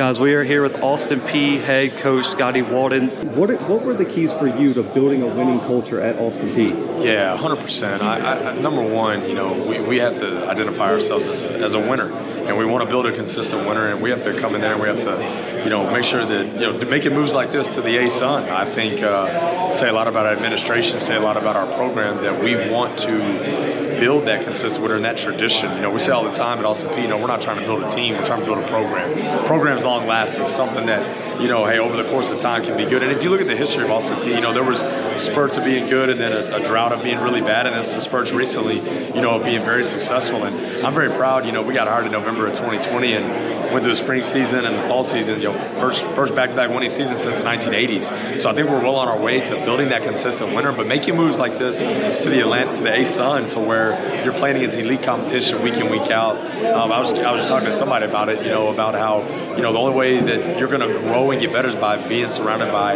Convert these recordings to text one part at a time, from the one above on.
Guys, we are here with Austin Peay head coach Scotty Walden. What, what were the keys for you to building a winning culture at Austin Peay? Yeah, 100%. I, I, number one, you know, we, we have to identify ourselves as a, as a winner and we want to build a consistent winner, and we have to come in there and we have to, you know, make sure that you know making moves like this to the ASUN. I think uh, say a lot about our administration, say a lot about our program that we want to build that consistent winner and that tradition. You know, we say all the time at Peay, you know, we're not trying to build a team, we're trying to build a program. Program's long lasting, something that, you know, hey, over the course of time can be good. And if you look at the history of Peay, you know, there was spurts of being good and then a, a drought of being really bad, and then some spurts recently, you know, of being very successful. And I'm very proud, you know, we got hired in November of 2020 and went to the spring season and the fall season, you know, first first back-to-back winning season since the 1980s. So I think we're well on our way to building that consistent winner, but making moves like this to the Atlanta, to the ASUN, to where you're playing against elite competition week in week out. Um, I was I was just talking to somebody about it, you know, about how you know the only way that you're going to grow and get better is by being surrounded by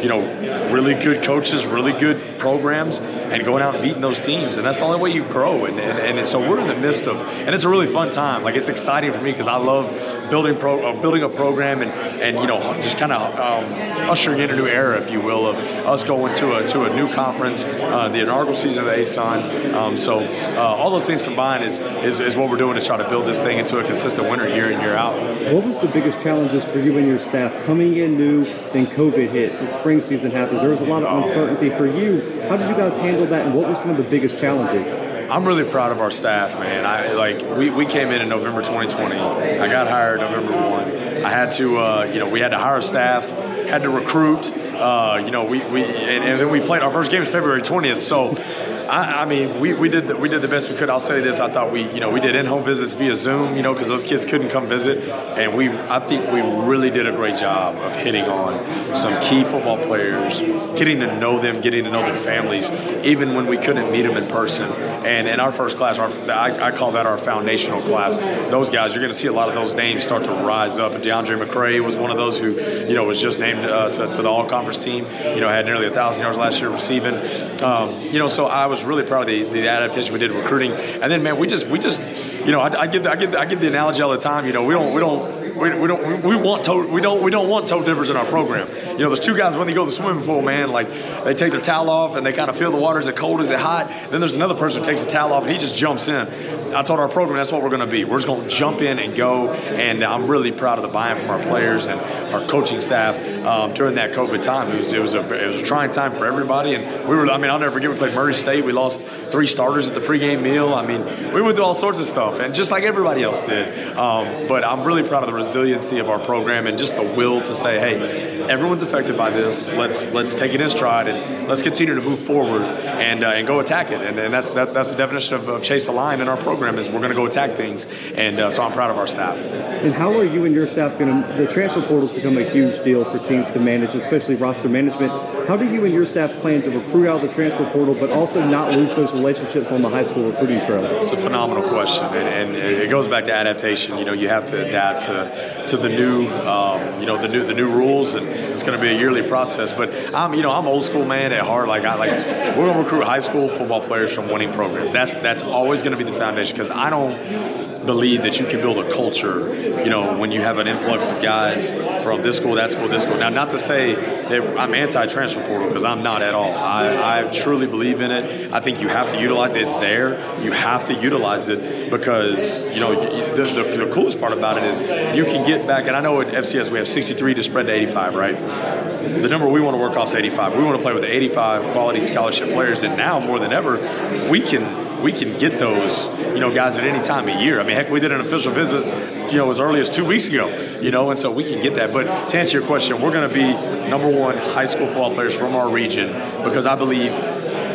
you know really good coaches, really good programs, and going out and beating those teams. And that's the only way you grow. And and, and so we're in the midst of, and it's a really fun time. Like it's exciting for me because I love building pro, uh, building a program and and you know just kind of um, ushering in a new era, if you will, of us going to a to a new conference, uh, the inaugural season of the ASUN. Um, so. Uh, all those things combined is, is, is what we're doing to try to build this thing into a consistent winner year in year out. What was the biggest challenges for you and your staff coming in new? Then COVID hits, the spring season happens. There was a lot of uncertainty for you. How did you guys handle that, and what were some of the biggest challenges? I'm really proud of our staff, man. I like we, we came in in November 2020. I got hired November one. I had to, uh, you know, we had to hire staff, had to recruit. Uh, you know, we, we and, and then we played our first game is February 20th. So I, I, mean, we, we did the, we did the best we could. I'll say this: I thought we you know we did in-home visits via Zoom, you know, because those kids couldn't come visit, and we I think we really did a great job of hitting on some key football players, getting to know them, getting to know their families, even when we couldn't meet them in person. And in our first class, our, I, I call that our foundational class. Those guys, you're going to see a lot of those names start to rise up. And DeAndre McCray was one of those who you know was just named uh, to, to, the All-Conference team. You know, had nearly a thousand yards last year receiving. Um, you know, so I was was really proud of the, the adaptation we did recruiting. And then, man, we just we just you know I, I give I give I give the analogy all the time. You know, we don't we don't we, we don't we want toe we don't we don't want toe dippers in our program. You know, there's two guys when they go to the swimming pool, man. Like they take their towel off and they kind of feel the water is it cold, is it hot. Then there's another person who takes the towel off and he just jumps in. I told our program that's what we're going to be. We're just going to jump in and go. And I'm really proud of the buy-in from our players and our coaching staff um, during that COVID time. It was it was a it was a trying time for everybody. And we were I mean I'll never forget we played Murray State. We lost three starters at the pregame meal. I mean we went through all sorts of stuff and just like everybody else did. Um, but I'm really proud of the resiliency of our program and just the will to say, hey, everyone's affected by this. Let's let's take it in stride and let's continue to move forward and uh, and go attack it. And, and that's that, that's the definition of, of, chase the line in our program is we're going to go attack things. And uh, so I'm proud of our staff. And how are you and your staff going to? The transfer portal has become a huge deal for teams to manage, especially roster management. How do you and your staff plan to recruit out of the transfer portal, but also not lose those relationships on the high school recruiting trail? It's a phenomenal question, and, and it goes back to adaptation. You know, you have to adapt to to the new, um, you know, the new the new rules and it's going to be a yearly process. But I'm, you know, I'm old school man at heart. Like I like, we're going to recruit high school football players from winning programs. That's that's always going to be the foundation because I don't believe that you can build a culture, you know, when you have an influx of guys from this school, that school, this school. Now, not to say that I'm anti-transfer portal because I'm not at all. I, I truly believe in it. I think you have to utilize it. It's there. You have to utilize it because you know the, the, the coolest part about it is you can get back. And I know at FCS we have 63 to spread to 85, right? The number we want to work off is 85. We want to play with the 85 quality scholarship players, and now more than ever, we can we can get those, you know, guys at any time of year. I mean, heck, we did an official visit, you know, as early as two weeks ago, you know, and so we can get that. But to answer your question, we're going to be number one high school football players from our region because I believe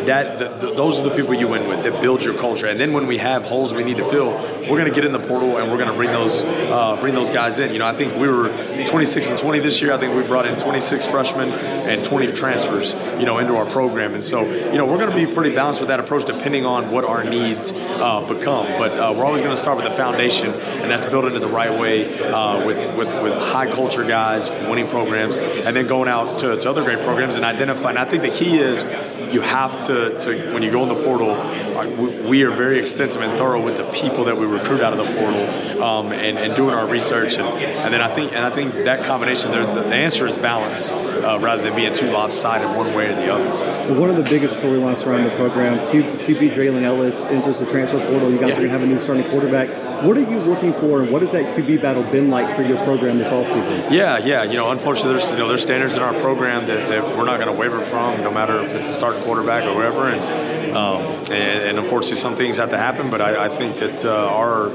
that the, the, those are the people you win with that build your culture. And then when we have holes we need to fill, we're going to get in the portal and we're going to bring those uh, bring those guys in. You know, I think we were 26 and 20 this year. I think we brought in 26 freshmen and 20 transfers, you know, into our program. And so, you know, we're going to be pretty balanced with that approach depending on what our needs uh, become. But uh, we're always going to start with the foundation, and that's building it the right way uh, with, with with high culture guys, winning programs, and then going out to, to other great programs and identifying. I think the key is you have to, to when you go in the portal, we, we, are very extensive and thorough with the people that we recruit out of the portal um, and, and, doing our research. And, and, then I think and I think that combination, the, the answer is balance uh, rather than being too lopsided one way or the other. One of the biggest storylines around the program, QB Draylen Ellis enters the transfer portal. You guys yeah. are going to have a new starting quarterback. What are you looking for, and what has that QB battle been like for your program this offseason? Yeah, yeah. You know, unfortunately, there's you know there's standards in our program that, that we're not going to waver from, no matter if it's a starting quarterback or whoever. And, um, and, and, unfortunately, some things have to happen. But I, I think that uh, our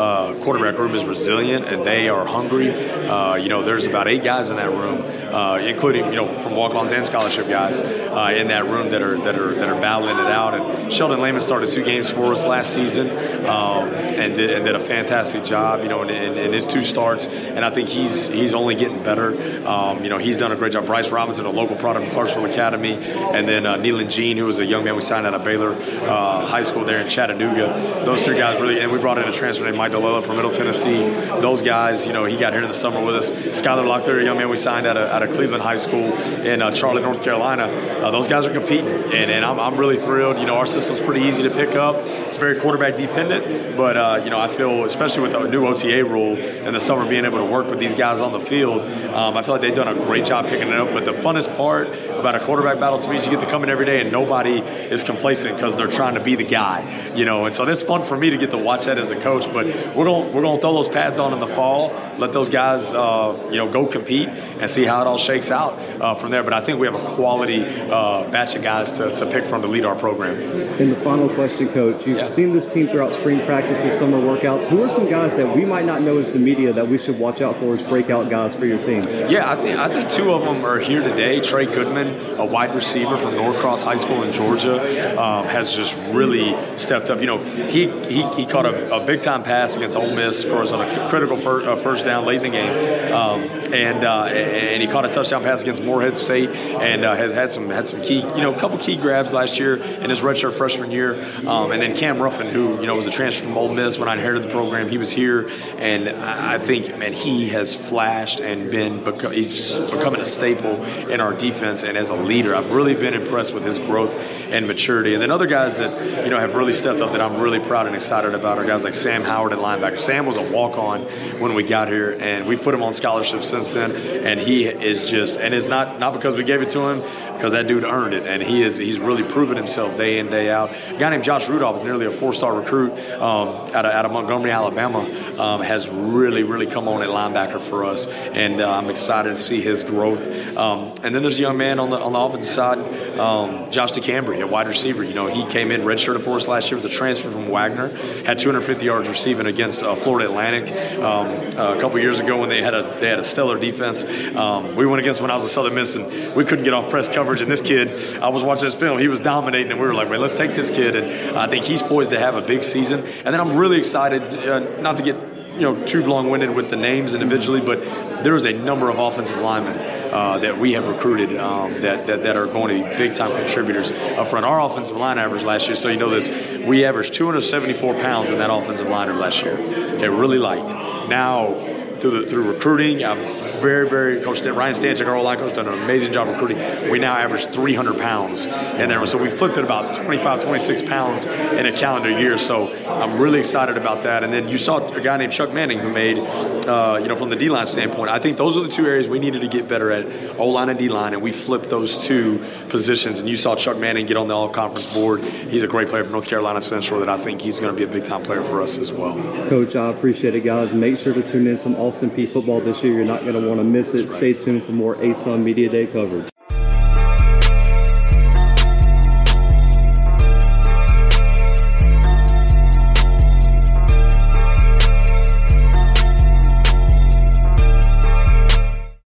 uh, quarterback room is resilient and they are hungry. Uh, you know, there's about eight guys in that room, uh, including you know from walk-ons and scholarship guys uh, in that room that are that are that are battling it out. And Sheldon Lehman started two games for us last season um, and, did, and, did, a fantastic job. You know, in, in, in, his two starts, and I think he's he's only getting better. Um, you know, he's done a great job. Bryce Robinson, a local product of Clarksville Academy, and then uh, Nealon Jean, who was a young man we signed out of Baylor uh, High School there in Chattanooga. Those three guys really, and we brought in a transfer named Mike DiLiello from Middle Tennessee. Those guys, you know, he got here in the summer with us. Skylar Locklear, a young man we signed out of, out of Cleveland High School in uh, Charlotte, North Carolina. Uh, those guys are competing, and, and I'm, I'm, really thrilled. You know, our system's pretty easy to pick up. It's very quarterback dependent, but uh, you know, I feel especially with the new OTA rule and the summer being able to work with these guys on the field, um, I feel like they've done a great job picking it up. But the funnest part about a quarterback battle to me is you get to come in every day and nobody is complacent because they're trying to be the guy, you know. And so that's fun for me to get to watch that as a coach. But we're gonna we're gonna throw those pads on in the fall, let those guys uh, you know go compete and see how it all shakes out uh, from there. But I think we have a quality uh, batch of guys to, to pick from to lead our program. And the final question, Coach, you've yeah. seen this team throughout spring practices, summer workouts. Who are some guys that we might not know as the media that we should watch out for as breakout guys for your team? Yeah, I think I think two of them are here today. Trey Goodman, a wide receiver from Norcross High School in Georgia, um, has just really stepped up. You know, he he, he caught a, a big time pass against Ole Miss for us on a critical first, uh, first down late in the game, um, and uh, and he caught a touchdown pass against Morehead State, and uh, has had some had some key you know a couple key grabs last year in his redshirt freshman year, um, and then Cam Ruffin, who you know was a transfer from Ole Miss when I inherited the program, he was here, and I think man he has flashed and been he's becoming a staple in our defense and as a leader. I've really been impressed with his growth and maturity, and then other guys that you know have really stepped up that I'm really proud and excited about are guys like Sam Howard at linebacker. Sam was a walk on when we got here, and we've put him on scholarship since then. And he is just, and it's not not because we gave it to him, because that dude earned it, and he is he's really proven himself day in day out. A guy named Josh Rudolph, is nearly a four star recruit um, out, of, out of Montgomery, Alabama, um, has really really come on at linebacker for us, and uh, I'm excited to see his growth. Um, and then there's a young man on the on the offensive side, um, Josh DeCambry, a wide receiver. You know, he came in redshirted for us last year, was a transfer from Wagner, had 250 yards receiving against uh, Florida Atlantic um, a couple years ago when they had a they had a stellar defense. Um, we went against when I was at Southern Miss and we couldn't get off press coverage. And this kid, I was watching this film, he was dominating, and we were like, "Man, let's take this kid." And I think he's poised to have a big season. And then I'm really excited, uh, not to get you know too long-winded with the names individually, but there is a number of offensive linemen uh, that we have recruited um, that, that, that are going to be big-time contributors up front. Our offensive line average last year, so you know this, we averaged 274 pounds in that offensive line last year. Okay, really light. Now through the, through recruiting. I'm very, very Coach Ryan Stanchik, our line coach, done an amazing job recruiting. We now average 300 pounds in there, so we flipped it about 25, 26 pounds in a calendar year. So I'm really excited about that. And then you saw a guy named Chuck Manning who made, uh, you know, from the D line standpoint. I think those are the two areas we needed to get better at: O line and D line, and we flipped those two positions. And you saw Chuck Manning get on the All Conference board. He's a great player from North Carolina Central. That I think he's going to be a big time player for us as well. Coach, I appreciate it, guys. Make sure to tune in some All Austin Peay football this year. You're not going to want to miss it. Right. Stay tuned for more ASUN Media Day coverage.